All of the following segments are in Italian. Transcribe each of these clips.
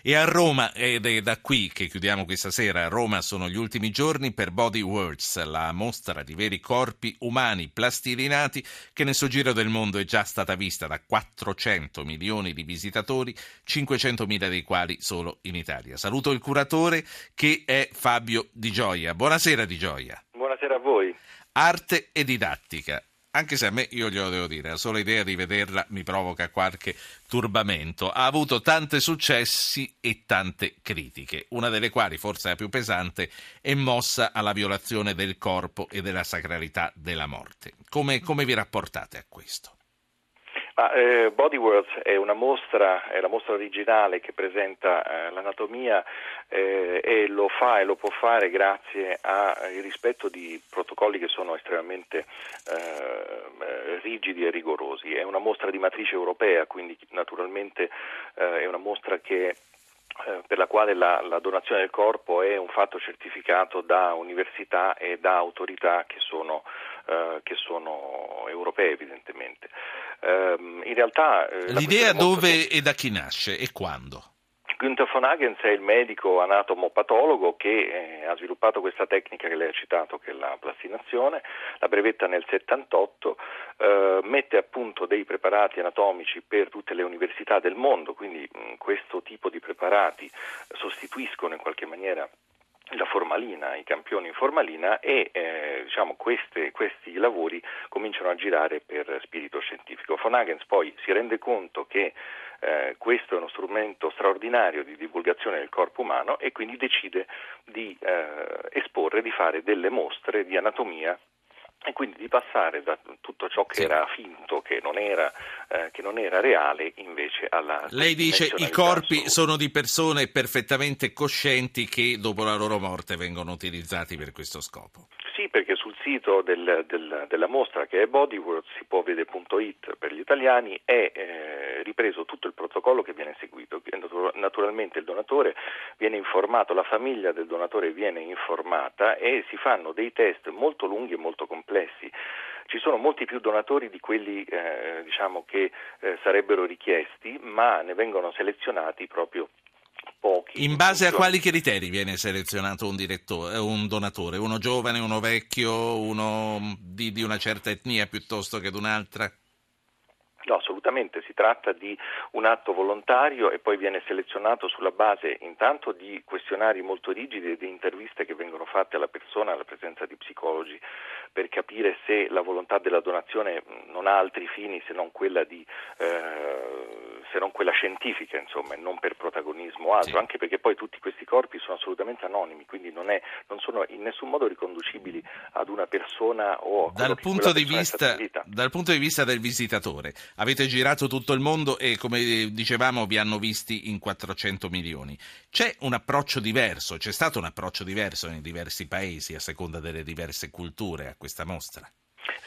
E a Roma, ed è da qui che chiudiamo questa sera, a Roma sono gli ultimi giorni per Body Words, la mostra di veri corpi umani plastilinati che nel suo giro del mondo è già stata vista da 400 milioni di visitatori, 500 mila dei quali solo in Italia. Saluto il curatore che è Fabio Di Gioia. Buonasera Di Gioia. Buonasera a voi. Arte e didattica anche se a me, io glielo devo dire, la sola idea di vederla mi provoca qualche turbamento. Ha avuto tanti successi e tante critiche, una delle quali, forse la più pesante, è mossa alla violazione del corpo e della sacralità della morte. Come, come vi rapportate a questo? Ma, eh, Body Worlds è una mostra, è la mostra originale che presenta eh, l'anatomia eh, e lo fa e lo può fare grazie al rispetto di protocolli che sono estremamente eh, rigidi e rigorosi. È una mostra di matrice europea, quindi naturalmente eh, è una mostra che eh, per la quale la, la, donazione del corpo è un fatto certificato da università e da autorità che sono, eh, che sono europee evidentemente. Um, in realtà, eh, L'idea dove e da chi nasce e quando? Günther von Hagens è il medico anatomopatologo che eh, ha sviluppato questa tecnica che lei ha citato, che è la plastinazione, la brevetta nel 78, eh, mette appunto dei preparati anatomici per tutte le università del mondo, quindi mh, questo tipo di preparati sostituiscono in qualche maniera la formalina, i campioni in formalina e eh, diciamo, queste, questi lavori cominciano a girare per spirito scientifico. Von Hagens poi si rende conto che eh, questo è uno strumento straordinario di divulgazione del corpo umano e quindi decide di eh, esporre, di fare delle mostre di anatomia e quindi di passare da tutto ciò che sì. era finto, che non era, eh, che non era, reale, invece alla... Lei dice i corpi assoluta. sono di persone perfettamente coscienti che dopo la loro morte vengono utilizzati per questo scopo. Sì, perché sul sito del, del, della mostra che è Bodyworld si può vedere.it per gli italiani è eh, ripreso tutto il protocollo che viene seguito. Naturalmente il donatore viene informato, la famiglia del donatore viene informata e si fanno dei test molto lunghi e molto complessi. Ci sono molti più donatori di quelli eh, diciamo che eh, sarebbero richiesti, ma ne vengono selezionati proprio pochi. In base a quali criteri viene selezionato un, eh, un donatore? Uno giovane, uno vecchio, uno di, di una certa etnia piuttosto che di un'altra? No, assolutamente, si tratta di un atto volontario e poi viene selezionato sulla base intanto di questionari molto rigidi e di interviste che vengono fatte alla persona alla presenza di psicologi per capire se la volontà della donazione non ha altri fini se non quella, di, eh, se non quella scientifica, insomma, e non per protagonismo altro, sì. anche perché poi tutti questi corpi sono assolutamente anonimi, quindi non, è, non sono in nessun modo riconducibili ad una persona o a dal punto, di vista, dal punto di vista del visitatore Avete girato tutto il mondo e come dicevamo vi hanno visti in 400 milioni. C'è un approccio diverso, c'è stato un approccio diverso nei diversi paesi a seconda delle diverse culture a questa mostra?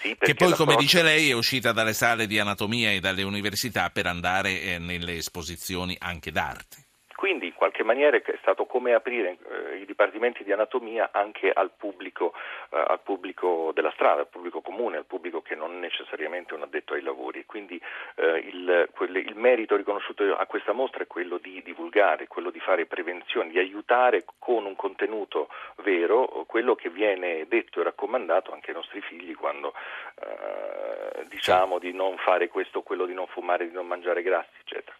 Sì, che poi, come dice lei, è uscita dalle sale di anatomia e dalle università per andare eh, nelle esposizioni anche d'arte. Quindi in qualche maniera è stato come aprire eh, i dipartimenti di anatomia anche al pubblico, eh, al pubblico, della strada, al pubblico comune, al pubblico che non necessariamente è un addetto ai lavori. Quindi eh, il, quel, il, merito riconosciuto a questa mostra è quello di divulgare, quello di fare prevenzione, di aiutare con un contenuto vero quello che viene detto e raccomandato anche ai nostri figli quando eh, diciamo di non fare questo, quello di non fumare, di non mangiare grassi, eccetera.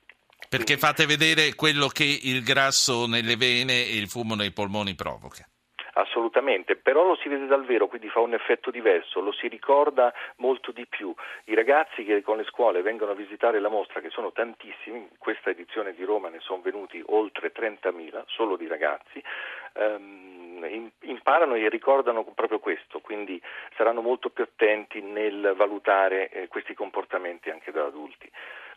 Perché fate vedere quello che il grasso nelle vene e il fumo nei polmoni provoca. Assolutamente, però lo si vede dal vero, quindi fa un effetto diverso, lo si ricorda molto di più. I ragazzi che con le scuole vengono a visitare la mostra, che sono tantissimi, in questa edizione di Roma ne sono venuti oltre 30.000, solo di ragazzi, ehm, imparano e ricordano proprio questo, quindi saranno molto più attenti nel valutare eh, questi comportamenti anche da adulti.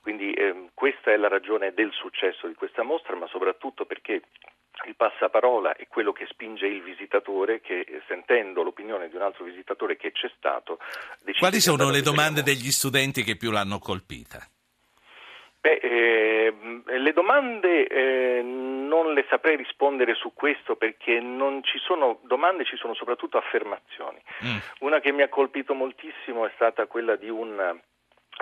Quindi eh, questa è la ragione del successo di questa mostra, ma soprattutto perché il passaparola è quello che spinge il visitatore che sentendo l'opinione di un altro visitatore che c'è stato Quali sono le domande degli studenti che più l'hanno colpita? Beh, eh, le domande eh, non le saprei rispondere su questo perché non ci sono domande, ci sono soprattutto affermazioni. Mm. Una che mi ha colpito moltissimo è stata quella di un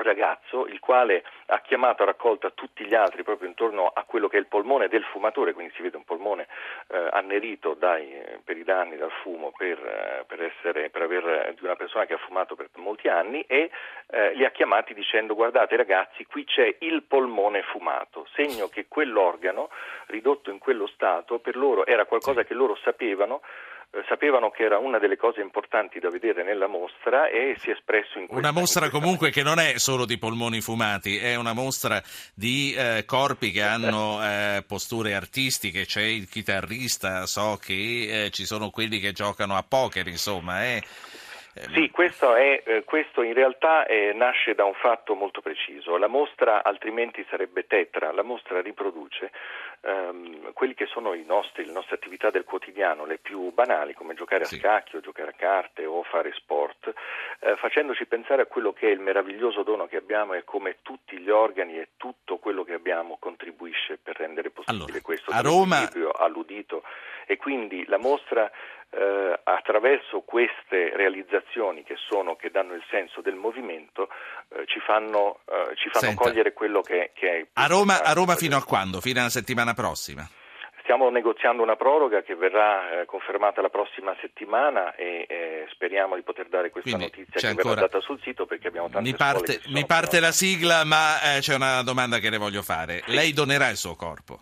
ragazzo il quale ha chiamato a raccolta tutti gli altri proprio intorno a quello che è il polmone del fumatore, quindi si vede un polmone eh, annerito dai, per i danni dal fumo per, eh, per, essere, per aver, di una persona che ha fumato per molti anni e eh, li ha chiamati dicendo guardate ragazzi qui c'è il polmone fumato, segno che quell'organo ridotto in quello stato per loro era qualcosa che loro sapevano eh, sapevano che era una delle cose importanti da vedere nella mostra e si è espresso in questa Una mostra in comunque che non è solo di polmoni fumati, è una mostra di eh, corpi che hanno eh, posture artistiche, c'è il chitarrista, so che eh, ci sono quelli che giocano a poker, insomma, è... Sì, questo, è, eh, questo in realtà è, nasce da un fatto molto preciso. La mostra altrimenti sarebbe tetra, la mostra riproduce ehm, quelli che sono nostri, le nostre attività del quotidiano, le più banali, come giocare a sì. scacchi o giocare a carte o fare sport, eh, facendoci pensare a quello che è il meraviglioso dono che abbiamo e come tutti gli organi e tutto quello che abbiamo contribuisce per rendere possibile allora, questo a Roma... alludito. E quindi la mostra eh, attraverso queste realizzazioni che, sono, che danno il senso del movimento eh, ci fanno, eh, ci fanno cogliere quello che, che è... A Roma, a Roma fino a quando? Fino alla settimana prossima? Stiamo negoziando una proroga che verrà eh, confermata la prossima settimana e eh, speriamo di poter dare questa Quindi notizia che ancora... verrà data sul sito perché abbiamo tante mi parte, mi parte la sigla, ma eh, c'è una domanda che le voglio fare. Sì. Lei donerà il suo corpo?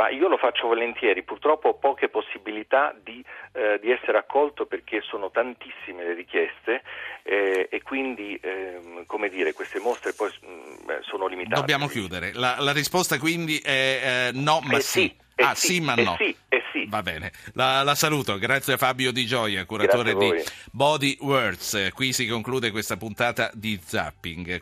Ma io lo faccio volentieri, purtroppo ho poche possibilità di, eh, di essere accolto perché sono tantissime le richieste eh, e quindi, eh, come dire, queste mostre poi mh, mm, sono limitate. Dobbiamo chiudere. La, la risposta quindi è eh, no, ma eh sì. sì. Eh ah, sì, ma no. Sì, sì. Va bene. La, la, saluto. Grazie a Fabio Di Gioia, curatore di Body Words. Qui si conclude questa puntata di Zapping.